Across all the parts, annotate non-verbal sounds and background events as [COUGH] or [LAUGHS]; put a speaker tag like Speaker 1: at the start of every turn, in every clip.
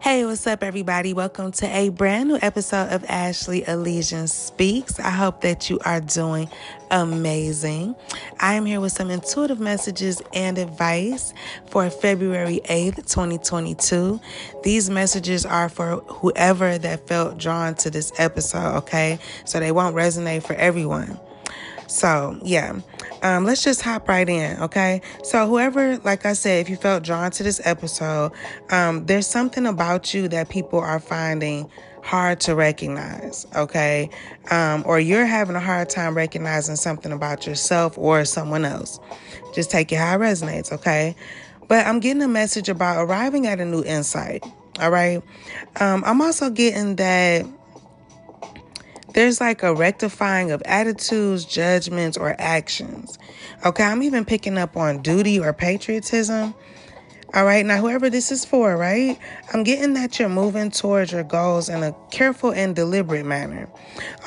Speaker 1: Hey, what's up, everybody? Welcome to a brand new episode of Ashley Elysian Speaks. I hope that you are doing amazing. I am here with some intuitive messages and advice for February 8th, 2022. These messages are for whoever that felt drawn to this episode, okay? So they won't resonate for everyone. So, yeah, um, let's just hop right in, okay? So, whoever, like I said, if you felt drawn to this episode, um, there's something about you that people are finding hard to recognize, okay? Um, or you're having a hard time recognizing something about yourself or someone else. Just take it how it resonates, okay? But I'm getting a message about arriving at a new insight, all right? Um, I'm also getting that there's like a rectifying of attitudes, judgments, or actions. Okay, I'm even picking up on duty or patriotism. All right, now whoever this is for, right? I'm getting that you're moving towards your goals in a careful and deliberate manner.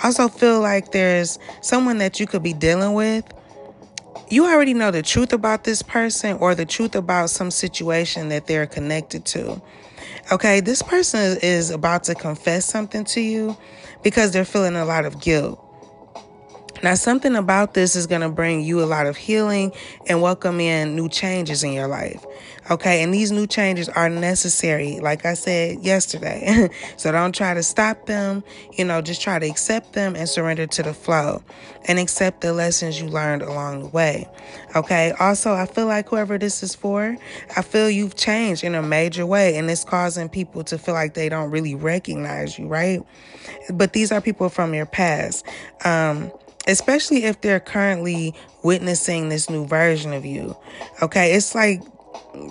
Speaker 1: I also feel like there's someone that you could be dealing with. You already know the truth about this person or the truth about some situation that they're connected to. Okay, this person is about to confess something to you because they're feeling a lot of guilt. Now, something about this is going to bring you a lot of healing and welcome in new changes in your life. Okay, and these new changes are necessary, like I said yesterday. [LAUGHS] so don't try to stop them, you know, just try to accept them and surrender to the flow and accept the lessons you learned along the way. Okay, also, I feel like whoever this is for, I feel you've changed in a major way, and it's causing people to feel like they don't really recognize you, right? But these are people from your past. Um, especially if they're currently witnessing this new version of you. Okay, it's like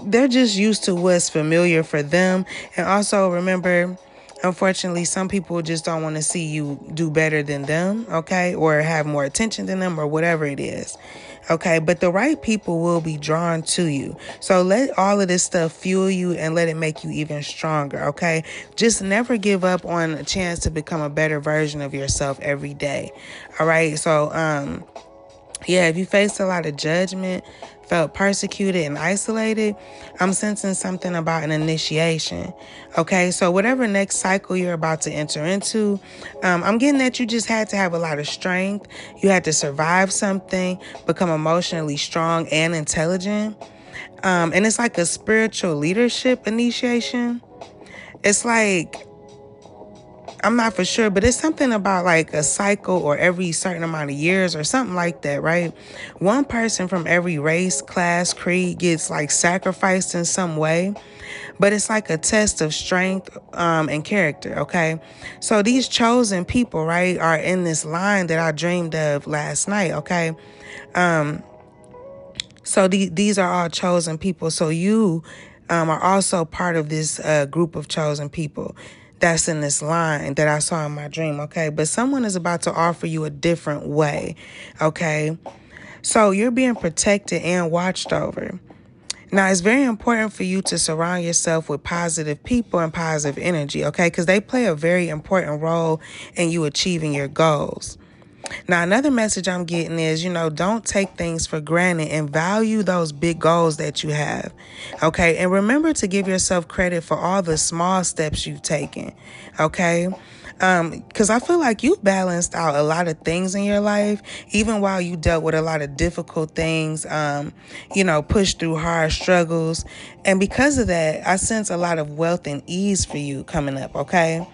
Speaker 1: they're just used to what's familiar for them. And also remember, unfortunately, some people just don't want to see you do better than them, okay, or have more attention than them, or whatever it is. Okay, but the right people will be drawn to you. So let all of this stuff fuel you and let it make you even stronger. Okay, just never give up on a chance to become a better version of yourself every day. All right, so um, yeah, if you faced a lot of judgment, felt persecuted and isolated, I'm sensing something about an initiation. Okay, so whatever next cycle you're about to enter into, um, I'm getting that you just had to have a lot of strength. You had to survive something, become emotionally strong and intelligent. Um, and it's like a spiritual leadership initiation. It's like I'm not for sure, but it's something about like a cycle or every certain amount of years or something like that, right? One person from every race, class, creed gets like sacrificed in some way, but it's like a test of strength um, and character, okay? So these chosen people, right, are in this line that I dreamed of last night, okay? Um, so the, these are all chosen people. So you um, are also part of this uh, group of chosen people that's in this line that I saw in my dream, okay? But someone is about to offer you a different way, okay? So you're being protected and watched over. Now, it's very important for you to surround yourself with positive people and positive energy, okay? Because they play a very important role in you achieving your goals. Now, another message I'm getting is, you know, don't take things for granted and value those big goals that you have. Okay. And remember to give yourself credit for all the small steps you've taken. Okay. Um, cause I feel like you've balanced out a lot of things in your life, even while you dealt with a lot of difficult things, um, you know, pushed through hard struggles. And because of that, I sense a lot of wealth and ease for you coming up. Okay.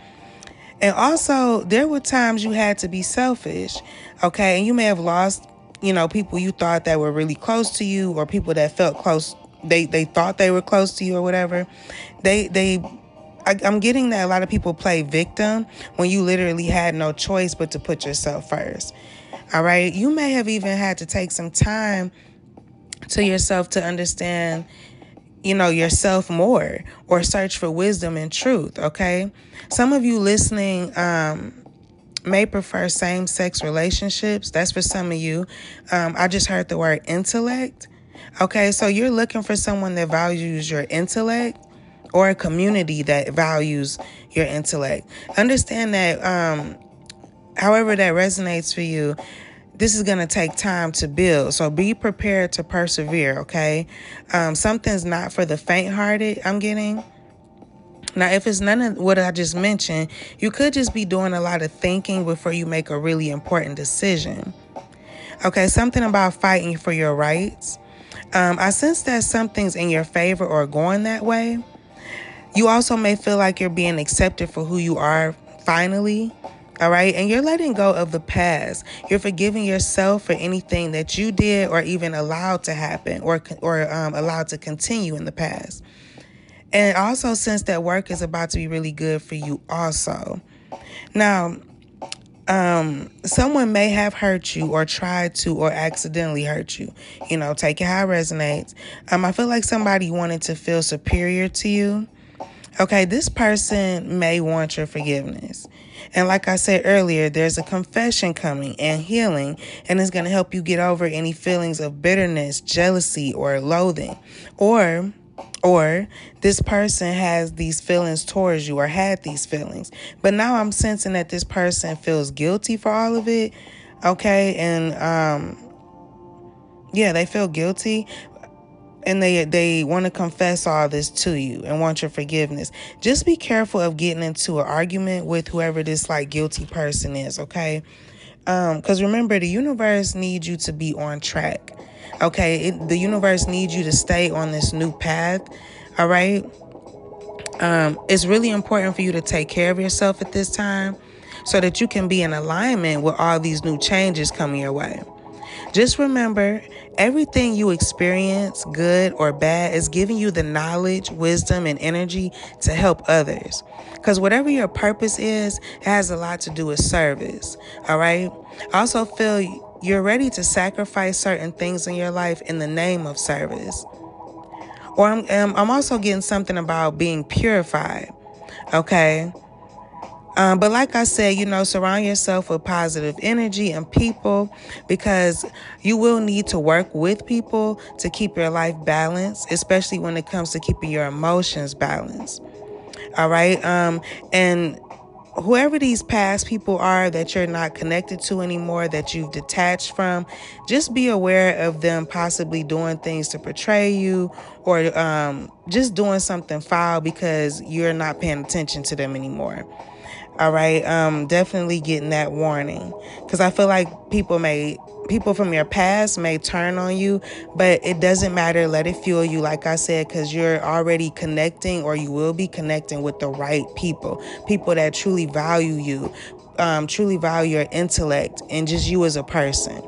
Speaker 1: And also, there were times you had to be selfish, okay? And you may have lost, you know, people you thought that were really close to you or people that felt close, they, they thought they were close to you or whatever. They, they, I, I'm getting that a lot of people play victim when you literally had no choice but to put yourself first. All right. You may have even had to take some time to yourself to understand you know, yourself more or search for wisdom and truth, okay? Some of you listening um, may prefer same sex relationships. That's for some of you. Um, I just heard the word intellect. Okay, so you're looking for someone that values your intellect or a community that values your intellect. Understand that, um, however, that resonates for you, this is going to take time to build. So be prepared to persevere, okay? Um, something's not for the faint hearted, I'm getting. Now, if it's none of what I just mentioned, you could just be doing a lot of thinking before you make a really important decision. Okay, something about fighting for your rights. Um, I sense that something's in your favor or going that way. You also may feel like you're being accepted for who you are finally. All right. And you're letting go of the past. You're forgiving yourself for anything that you did or even allowed to happen or, or um, allowed to continue in the past. And also, since that work is about to be really good for you, also. Now, um, someone may have hurt you or tried to or accidentally hurt you. You know, take it how it resonates. Um, I feel like somebody wanted to feel superior to you. Okay, this person may want your forgiveness. And like I said earlier, there's a confession coming and healing, and it's going to help you get over any feelings of bitterness, jealousy, or loathing. Or or this person has these feelings towards you or had these feelings. But now I'm sensing that this person feels guilty for all of it. Okay. And um yeah, they feel guilty and they they want to confess all this to you and want your forgiveness. Just be careful of getting into an argument with whoever this like guilty person is, okay? Um cuz remember the universe needs you to be on track. Okay, it, the universe needs you to stay on this new path. All right. Um, it's really important for you to take care of yourself at this time so that you can be in alignment with all these new changes coming your way. Just remember, everything you experience, good or bad, is giving you the knowledge, wisdom, and energy to help others. Because whatever your purpose is, it has a lot to do with service. All right. I also feel you're ready to sacrifice certain things in your life in the name of service. Or I'm, um, I'm also getting something about being purified. Okay. Um, but like I said, you know, surround yourself with positive energy and people because you will need to work with people to keep your life balanced, especially when it comes to keeping your emotions balanced. All right. Um, and whoever these past people are that you're not connected to anymore, that you've detached from, just be aware of them possibly doing things to portray you or um, just doing something foul because you're not paying attention to them anymore. All right, um, definitely getting that warning because I feel like people may people from your past may turn on you, but it doesn't matter. Let it fuel you, like I said, because you're already connecting or you will be connecting with the right people, people that truly value you, um, truly value your intellect and just you as a person.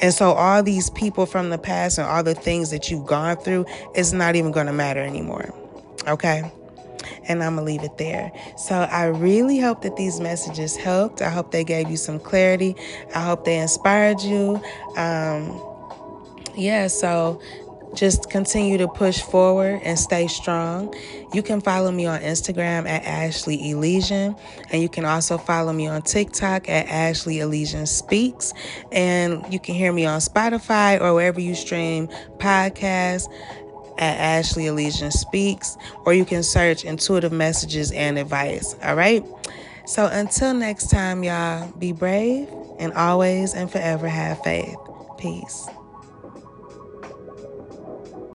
Speaker 1: And so, all these people from the past and all the things that you've gone through, it's not even going to matter anymore. Okay? And I'm going to leave it there. So I really hope that these messages helped. I hope they gave you some clarity. I hope they inspired you. Um, yeah, so just continue to push forward and stay strong. You can follow me on Instagram at Ashley Elysian, and you can also follow me on TikTok at Ashley Elysian Speaks. And you can hear me on Spotify or wherever you stream podcasts at Ashley Elysian Speaks, or you can search intuitive messages and advice. All right. So until next time, y'all, be brave and always and forever have faith. Peace.